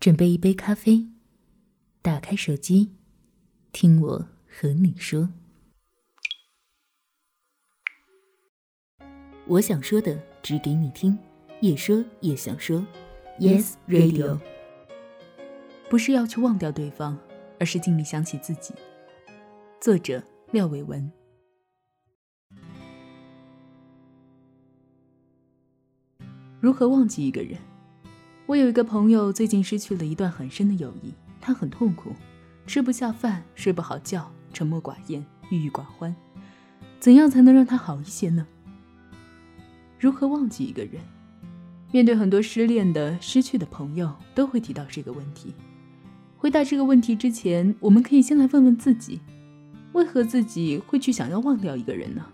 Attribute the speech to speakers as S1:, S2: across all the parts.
S1: 准备一杯咖啡，打开手机，听我和你说。我想说的，只给你听，也说也想说。Yes Radio，不是要去忘掉对方，而是尽力想起自己。作者：廖伟文。如何忘记一个人？我有一个朋友，最近失去了一段很深的友谊，他很痛苦，吃不下饭，睡不好觉，沉默寡言，郁郁寡欢。怎样才能让他好一些呢？如何忘记一个人？面对很多失恋的、失去的朋友，都会提到这个问题。回答这个问题之前，我们可以先来问问自己：为何自己会去想要忘掉一个人呢？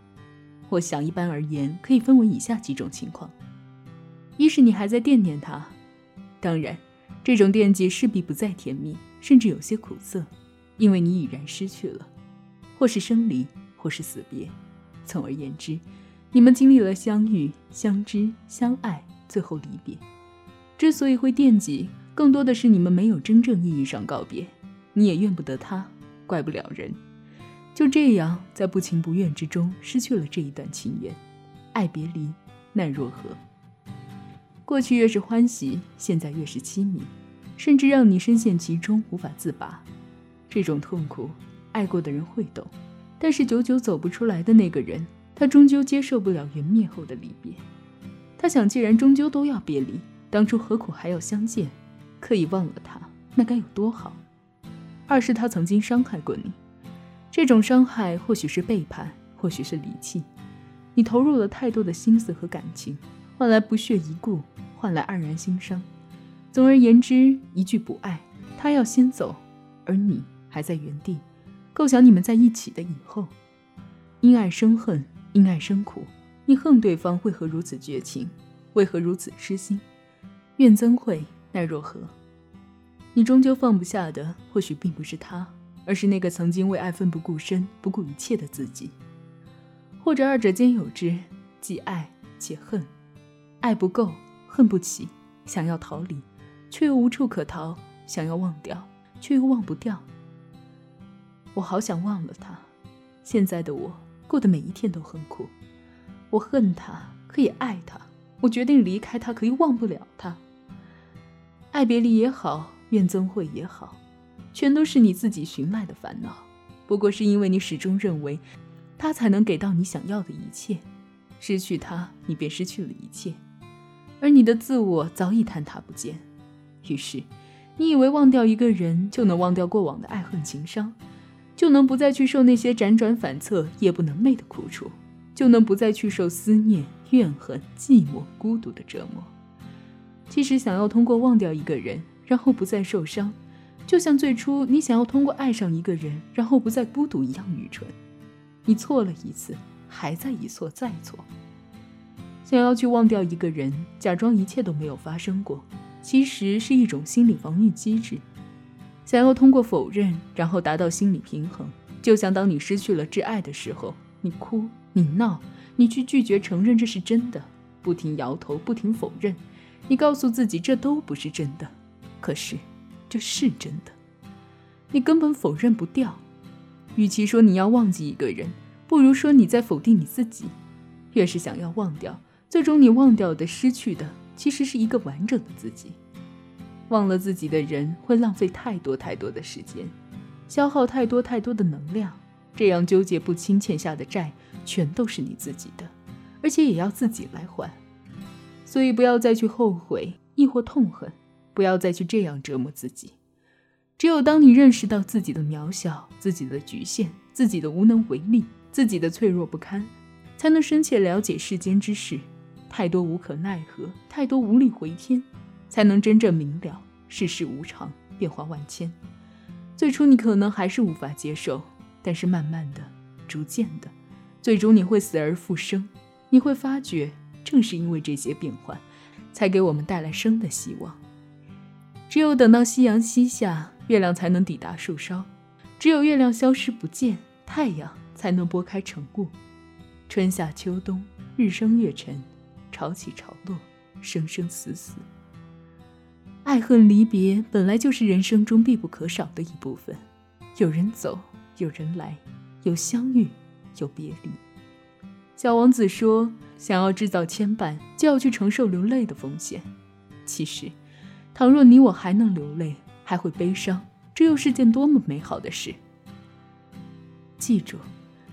S1: 我想，一般而言，可以分为以下几种情况：一是你还在惦念他。当然，这种惦记势必不再甜蜜，甚至有些苦涩，因为你已然失去了，或是生离，或是死别。总而言之，你们经历了相遇、相知、相爱，最后离别。之所以会惦记，更多的是你们没有真正意义上告别。你也怨不得他，怪不了人。就这样，在不情不愿之中失去了这一段情缘，爱别离，奈若何？过去越是欢喜，现在越是凄迷，甚至让你深陷其中无法自拔。这种痛苦，爱过的人会懂，但是久久走不出来的那个人，他终究接受不了缘灭后的离别。他想，既然终究都要别离，当初何苦还要相见？可以忘了他，那该有多好？二是他曾经伤害过你，这种伤害或许是背叛，或许是离弃，你投入了太多的心思和感情。换来不屑一顾，换来黯然心伤。总而言之，一句不爱，他要先走，而你还在原地，构想你们在一起的以后。因爱生恨，因爱生苦。你恨对方为何如此绝情？为何如此痴心？怨憎会，奈若何？你终究放不下的，或许并不是他，而是那个曾经为爱奋不顾身、不顾一切的自己。或者二者兼有之，既爱且恨。爱不够，恨不起，想要逃离，却又无处可逃；想要忘掉，却又忘不掉。我好想忘了他。现在的我过的每一天都很苦。我恨他，可以爱他；我决定离开他，可以忘不了他。爱别离也好，怨憎会也好，全都是你自己寻来的烦恼。不过是因为你始终认为，他才能给到你想要的一切。失去他，你便失去了一切。而你的自我早已坍塌不见，于是，你以为忘掉一个人就能忘掉过往的爱恨情伤，就能不再去受那些辗转反侧、夜不能寐的苦楚，就能不再去受思念、怨恨、寂寞、孤独的折磨。其实，想要通过忘掉一个人，然后不再受伤，就像最初你想要通过爱上一个人，然后不再孤独一样愚蠢。你错了一次，还在一错再错。想要去忘掉一个人，假装一切都没有发生过，其实是一种心理防御机制。想要通过否认，然后达到心理平衡，就像当你失去了挚爱的时候，你哭，你闹，你去拒绝承认这是真的，不停摇头，不停否认，你告诉自己这都不是真的，可是这是真的，你根本否认不掉。与其说你要忘记一个人，不如说你在否定你自己。越是想要忘掉。最终，你忘掉的、失去的，其实是一个完整的自己。忘了自己的人，会浪费太多太多的时间，消耗太多太多的能量，这样纠结不清，欠下的债全都是你自己的，而且也要自己来还。所以，不要再去后悔，亦或痛恨，不要再去这样折磨自己。只有当你认识到自己的渺小、自己的局限、自己的无能为力、自己的脆弱不堪，才能深切了解世间之事。太多无可奈何，太多无力回天，才能真正明了世事无常，变化万千。最初你可能还是无法接受，但是慢慢的、逐渐的，最终你会死而复生。你会发觉，正是因为这些变换，才给我们带来生的希望。只有等到夕阳西下，月亮才能抵达树梢；只有月亮消失不见，太阳才能拨开晨雾。春夏秋冬，日升月沉。潮起潮落，生生死死。爱恨离别本来就是人生中必不可少的一部分，有人走，有人来，有相遇，有别离。小王子说：“想要制造牵绊，就要去承受流泪的风险。其实，倘若你我还能流泪，还会悲伤，这又是件多么美好的事！记住，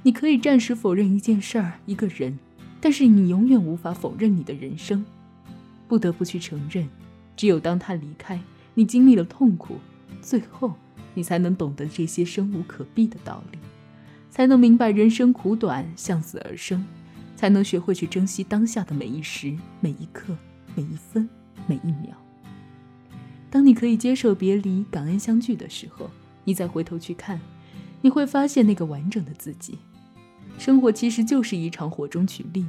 S1: 你可以暂时否认一件事儿、一个人，但是你永远无法否认你的人生。不得不去承认。”只有当他离开，你经历了痛苦，最后你才能懂得这些生无可避的道理，才能明白人生苦短，向死而生，才能学会去珍惜当下的每一时、每一刻、每一分、每一秒。当你可以接受别离、感恩相聚的时候，你再回头去看，你会发现那个完整的自己。生活其实就是一场火中取栗，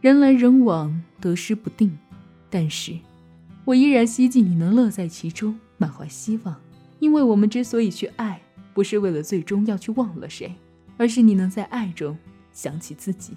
S1: 人来人往，得失不定，但是。我依然希冀你能乐在其中，满怀希望，因为我们之所以去爱，不是为了最终要去忘了谁，而是你能在爱中想起自己。